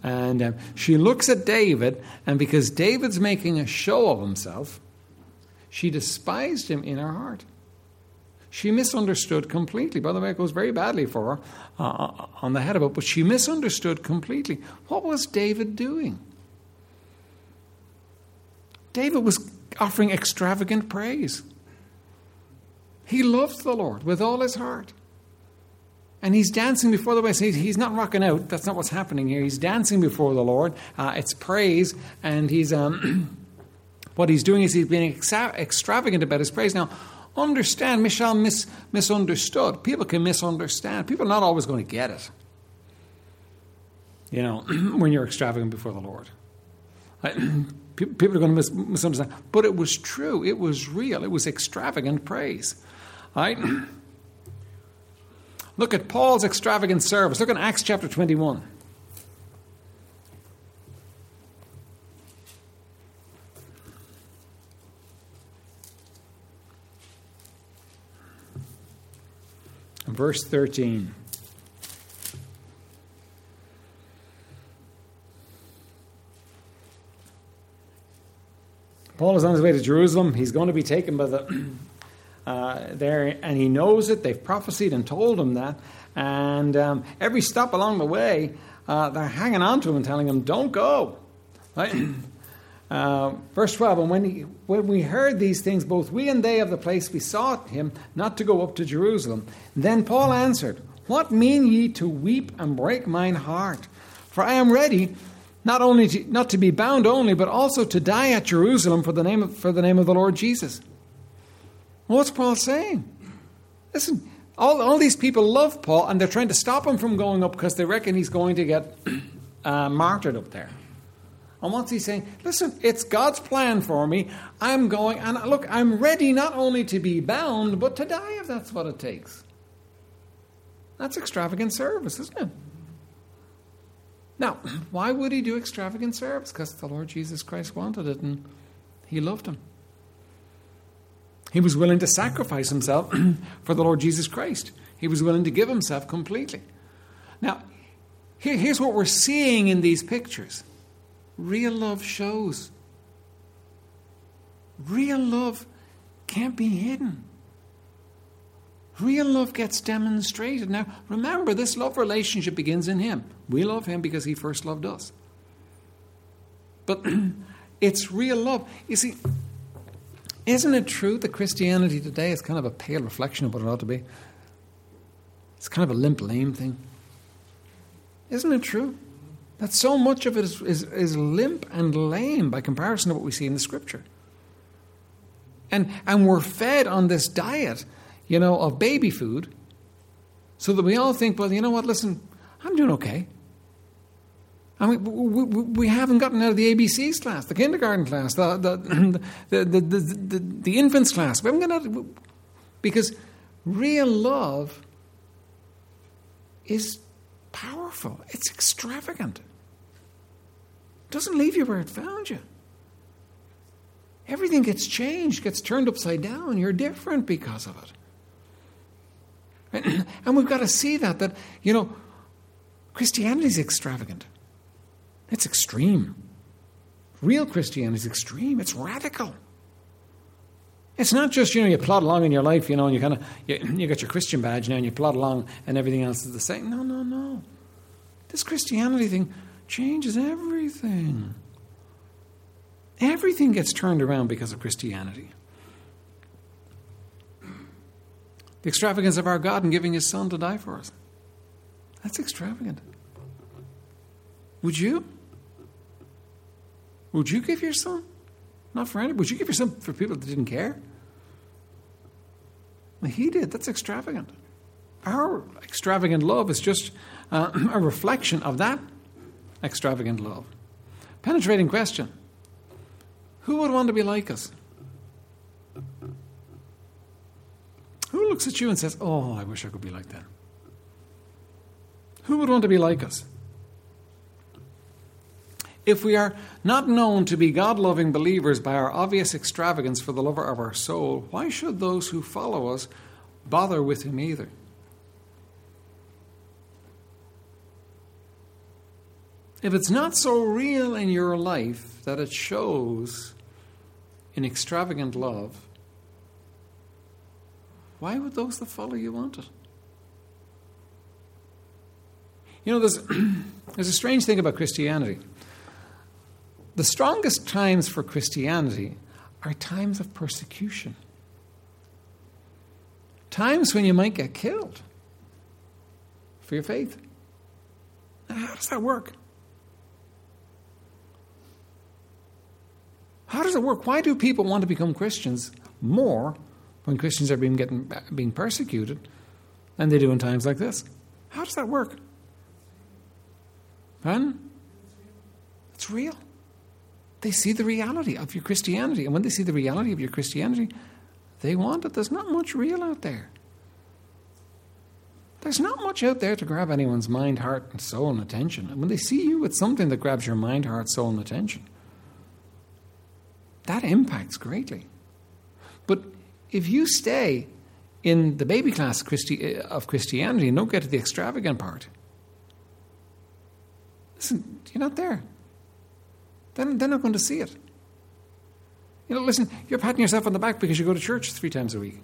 And um, she looks at David, and because David's making a show of himself, she despised him in her heart. She misunderstood completely. By the way, it goes very badly for her uh, uh on the head of it, but she misunderstood completely. What was David doing? David was offering extravagant praise. He loved the Lord with all his heart. And he's dancing before the Lord. He's not rocking out. That's not what's happening here. He's dancing before the Lord. Uh, it's praise. And he's um, what he's doing is he's being extravagant about his praise. Now, understand, Michelle uh, mis- misunderstood. People can misunderstand. People are not always going to get it. You know, when you're extravagant before the Lord. People are going to mis- misunderstand. But it was true. It was real. It was extravagant praise. Right? Look at Paul's extravagant service. Look at Acts chapter 21. Verse 13. Paul is on his way to Jerusalem. He's going to be taken by the uh, there, and he knows it. They've prophesied and told him that. And um, every stop along the way, uh, they're hanging on to him and telling him, "Don't go." Right? Uh, verse 12, and when, he, when we heard these things, both we and they of the place besought him not to go up to Jerusalem. Then Paul answered, What mean ye to weep and break mine heart? For I am ready not only to, not to be bound only, but also to die at Jerusalem for the name of, for the name of the Lord Jesus. What's Paul saying? Listen, all, all these people love Paul, and they're trying to stop him from going up because they reckon he's going to get uh, martyred up there. And what's he saying? Listen, it's God's plan for me. I'm going, and look, I'm ready not only to be bound, but to die if that's what it takes. That's extravagant service, isn't it? Now, why would he do extravagant service? Because the Lord Jesus Christ wanted it and he loved him. He was willing to sacrifice himself for the Lord Jesus Christ. He was willing to give himself completely. Now, here, here's what we're seeing in these pictures real love shows. Real love can't be hidden. Real love gets demonstrated. Now, remember, this love relationship begins in Him. We love Him because He first loved us. But it's real love. You see, isn't it true that Christianity today is kind of a pale reflection of what it ought to be? It's kind of a limp, lame thing. Isn't it true? That so much of it is, is, is limp and lame by comparison to what we see in the Scripture. And, and we're fed on this diet you know, of baby food so that we all think, well, you know what, listen, I'm doing okay. I mean, we, we, we haven't gotten out of the ABCs class, the kindergarten class, the, the, the, the, the, the, the infants class. We haven't gotten out because Real love is powerful, it's extravagant. Doesn't leave you where it found you. Everything gets changed, gets turned upside down. You're different because of it. And we've got to see that, that, you know, Christianity is extravagant. It's extreme. Real Christianity is extreme. It's radical. It's not just, you know, you plod along in your life, you know, and you kind of, you, you got your Christian badge now and you plod along and everything else is the same. No, no, no. This Christianity thing changes everything. Everything gets turned around because of Christianity. The extravagance of our God in giving His Son to die for us. That's extravagant. Would you? Would you give your son? Not for anybody. Would you give your son for people that didn't care? He did. That's extravagant. Our extravagant love is just uh, a reflection of that extravagant love. Penetrating question Who would want to be like us? Who looks at you and says, Oh, I wish I could be like that? Who would want to be like us? If we are not known to be God loving believers by our obvious extravagance for the lover of our soul, why should those who follow us bother with him either? If it's not so real in your life that it shows in extravagant love, why would those that follow you want it? You know, there's, there's a strange thing about Christianity. The strongest times for Christianity are times of persecution, times when you might get killed for your faith. how does that work? How does it work? Why do people want to become Christians more when Christians are being, getting, being persecuted than they do in times like this? How does that work? Huh? It's real. They see the reality of your Christianity. And when they see the reality of your Christianity, they want it. There's not much real out there. There's not much out there to grab anyone's mind, heart, and soul and attention. And when they see you with something that grabs your mind, heart, soul, and attention, that impacts greatly. But if you stay in the baby class Christi- eh, of Christianity and don't get to the extravagant part, listen, you're not there then they're not going to see it. You know, listen, you're patting yourself on the back because you go to church three times a week.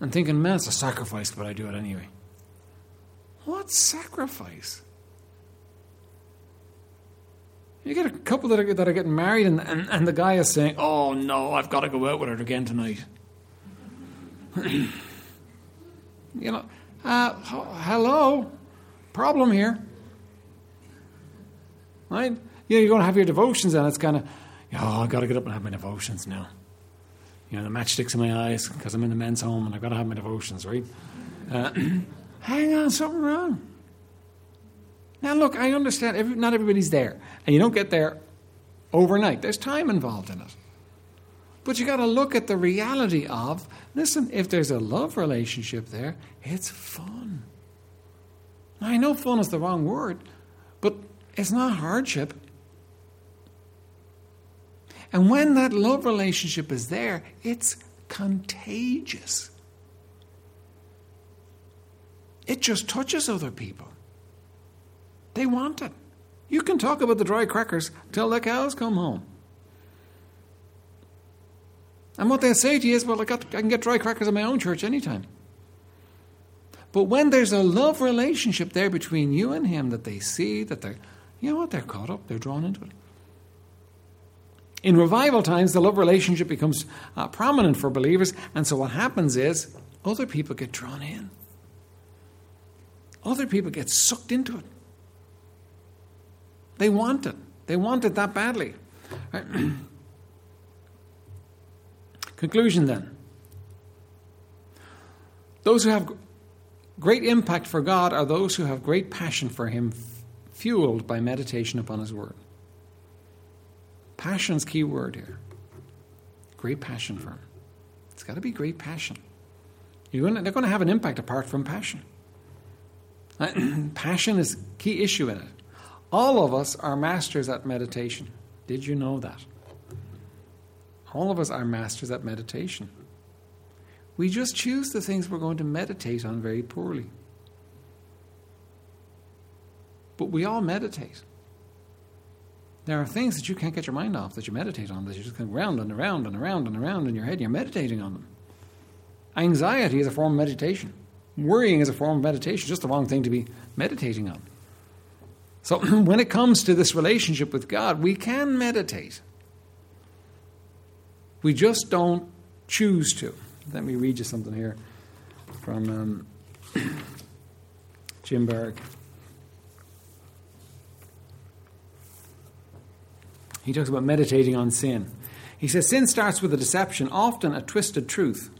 And thinking, man, it's a sacrifice, but I do it anyway. What sacrifice? You get a couple that are, that are getting married, and, and, and the guy is saying, Oh no, I've got to go out with her again tonight. you know, uh, hello, problem here. Right? You know, you're going to have your devotions, and it's kind of, oh, I've got to get up and have my devotions now. You know, the matchsticks in my eyes because I'm in the men's home and I've got to have my devotions, right? Uh, hang on, something wrong. Now, look, I understand every, not everybody's there, and you don't get there overnight. There's time involved in it. But you got to look at the reality of listen, if there's a love relationship there, it's fun. Now, I know fun is the wrong word, but it's not hardship. And when that love relationship is there, it's contagious. It just touches other people. They want it. You can talk about the dry crackers till the cows come home. And what they say to you is, well, I, got, I can get dry crackers in my own church anytime. But when there's a love relationship there between you and him that they see, that they're you know what? They're caught up, they're drawn into it. In revival times, the love relationship becomes uh, prominent for believers, and so what happens is other people get drawn in. Other people get sucked into it. They want it. They want it that badly. Conclusion then. Those who have great impact for God are those who have great passion for Him fueled by meditation upon His Word. Passion's key word here. Great passion for Him. It's got to be great passion. You're to, they're going to have an impact apart from passion. passion is key issue in it. All of us are masters at meditation. Did you know that? All of us are masters at meditation. We just choose the things we're going to meditate on very poorly. But we all meditate. There are things that you can't get your mind off that you meditate on, that you just go round and around and around and around in your head, and you're meditating on them. Anxiety is a form of meditation. Worrying is a form of meditation, just the wrong thing to be meditating on. So when it comes to this relationship with God, we can meditate. We just don't choose to. Let me read you something here from um, Jim Berg. He talks about meditating on sin. He says sin starts with a deception, often a twisted truth.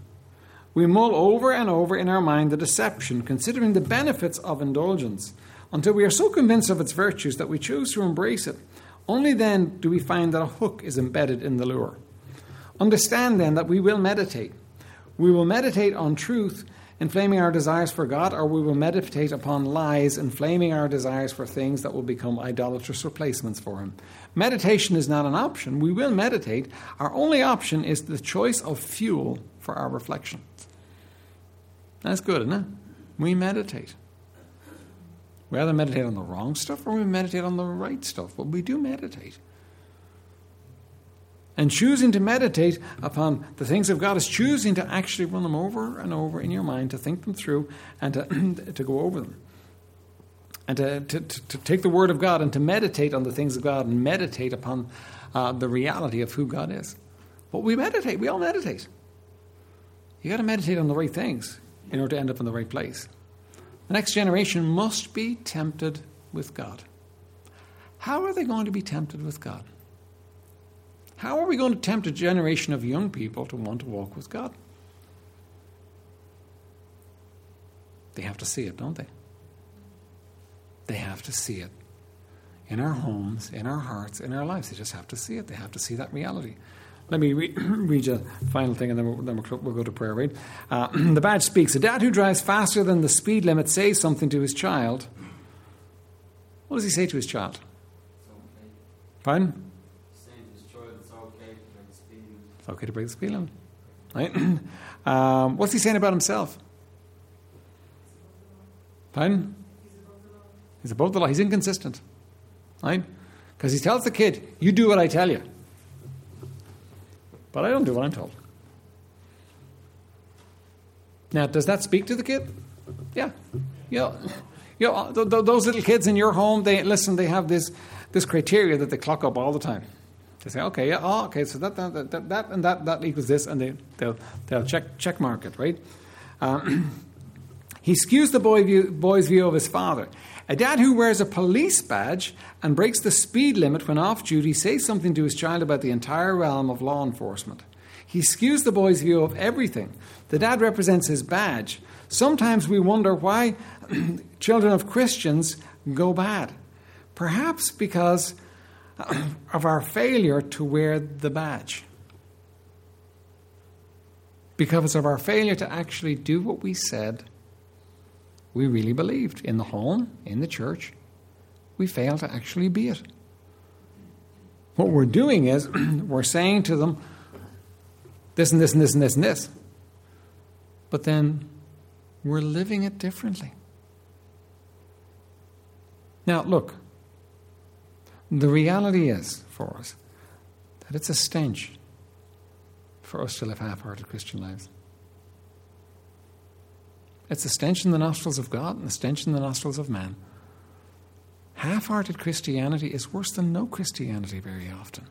We mull over and over in our mind the deception, considering the benefits of indulgence, until we are so convinced of its virtues that we choose to embrace it. Only then do we find that a hook is embedded in the lure. Understand then that we will meditate. We will meditate on truth, inflaming our desires for God, or we will meditate upon lies, inflaming our desires for things that will become idolatrous replacements for Him. Meditation is not an option. We will meditate. Our only option is the choice of fuel for our reflection. That's good, isn't it? We meditate. We either meditate on the wrong stuff or we meditate on the right stuff, but we do meditate. And choosing to meditate upon the things of God is choosing to actually run them over and over in your mind, to think them through, and to, to go over them. And to, to, to, take the Word of God and to meditate on the things of God and meditate upon uh, the reality of who God is. But we meditate, we all meditate. You got to meditate on the right things in order to end up in the right place. The next generation must be tempted with God. How are they going to be tempted with God? How are we going to tempt a generation of young people to want to walk with God? They have to see it, don't they? They have to see it in our homes, in our hearts, in our lives. They just have to see it. They have to see that reality. Let me re- read you the final thing and then, we'll, then we'll, we'll go to prayer, right? Uh, the badge speaks. A dad who drives faster than the speed limit says something to his child. What does he say to his child? Okay. Pardon? It's okay to break the speed limit. Right? um, what's he saying about himself? Pardon? He's above the law. He's inconsistent. Right? Because he tells the kid, You do what I tell you. But I don't do what I'm told. Now, does that speak to the kid? Yeah. You know, you know, those little kids in your home, they listen, they have this, this criteria that they clock up all the time. They say, okay, yeah, oh, okay, so that, that, that, that and that, that equals this, and they, they'll, they'll check, check mark it, right? Um, he skews the boy view, boy's view of his father. A dad who wears a police badge and breaks the speed limit when off duty says something to his child about the entire realm of law enforcement. He skews the boy's view of everything. The dad represents his badge. Sometimes we wonder why children of Christians go bad. Perhaps because of our failure to wear the badge. Because of our failure to actually do what we said we really believed in the home, in the church. We fail to actually be it. What we're doing is we're saying to them this and this and this and this and this. But then we're living it differently. Now, look, the reality is for us that it's a stench for us to live half hearted Christian lives. It's a stench in the nostrils of God and a stench in the nostrils of man. Half hearted Christianity is worse than no Christianity very often.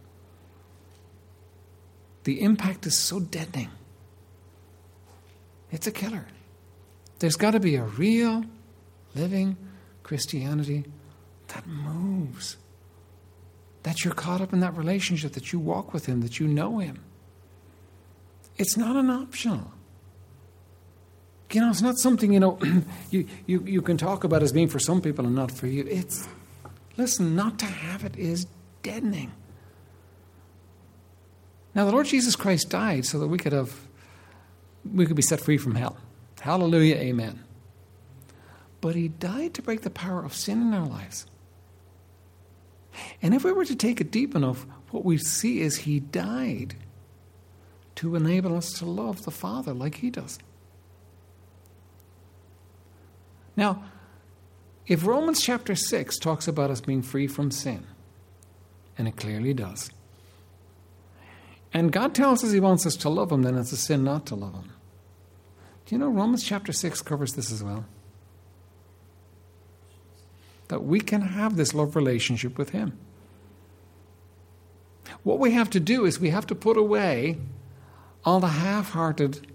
The impact is so deadening. It's a killer. There's got to be a real, living Christianity that moves that you're caught up in that relationship, that you walk with Him, that you know Him. It's not an optional. You know, it's not something, you know, you, you, you can talk about as being for some people and not for you. It's, listen, not to have it is deadening. Now, the Lord Jesus Christ died so that we could have we could be set free from hell. Hallelujah, amen. But he died to break the power of sin in our lives. And if we were to take it deep enough, what we see is he died to enable us to love the Father like he does. Now, if Romans chapter 6 talks about us being free from sin, and it clearly does, and God tells us he wants us to love him, then it's a sin not to love him. Do you know Romans chapter 6 covers this as well? That we can have this love relationship with him. What we have to do is we have to put away all the half hearted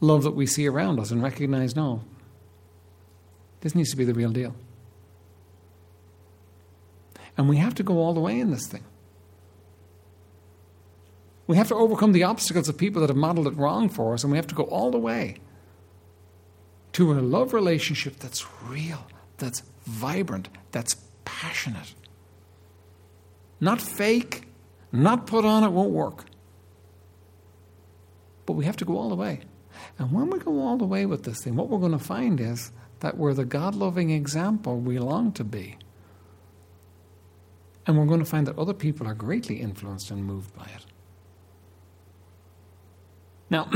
love that we see around us and recognize no, this needs to be the real deal. And we have to go all the way in this thing. We have to overcome the obstacles of people that have modeled it wrong for us, and we have to go all the way to a love relationship that's real, that's vibrant, that's passionate. Not fake, not put on, it won't work. But we have to go all the way. And when we go all the way with this thing, what we're going to find is that we're the God loving example we long to be. And we're going to find that other people are greatly influenced and moved by it. Now,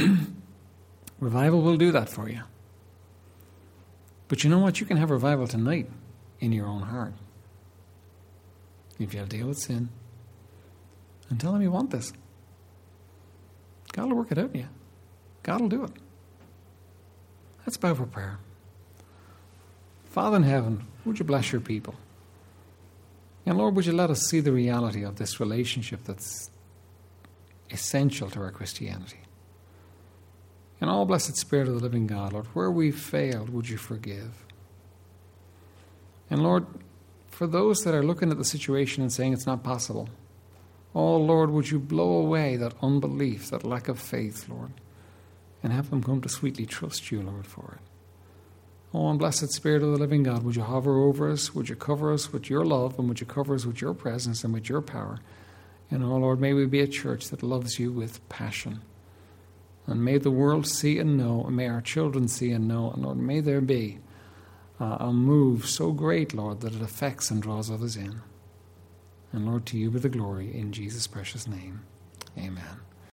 revival will do that for you. But you know what? You can have revival tonight in your own heart. If you'll deal with sin and tell him you want this, God will work it out in you. God will do it. Let's bow for prayer. Father in heaven, would you bless your people? And Lord, would you let us see the reality of this relationship that's essential to our Christianity? And all blessed Spirit of the living God, Lord, where we've failed, would you forgive? And Lord, for those that are looking at the situation and saying it's not possible, oh Lord, would you blow away that unbelief, that lack of faith, Lord, and have them come to sweetly trust you, Lord, for it. Oh, and blessed Spirit of the living God, would you hover over us? Would you cover us with your love? And would you cover us with your presence and with your power? And oh, Lord, may we be a church that loves you with passion. And may the world see and know, and may our children see and know. And Lord, may there be uh, a move so great, Lord, that it affects and draws others in. And Lord, to you be the glory in Jesus' precious name. Amen.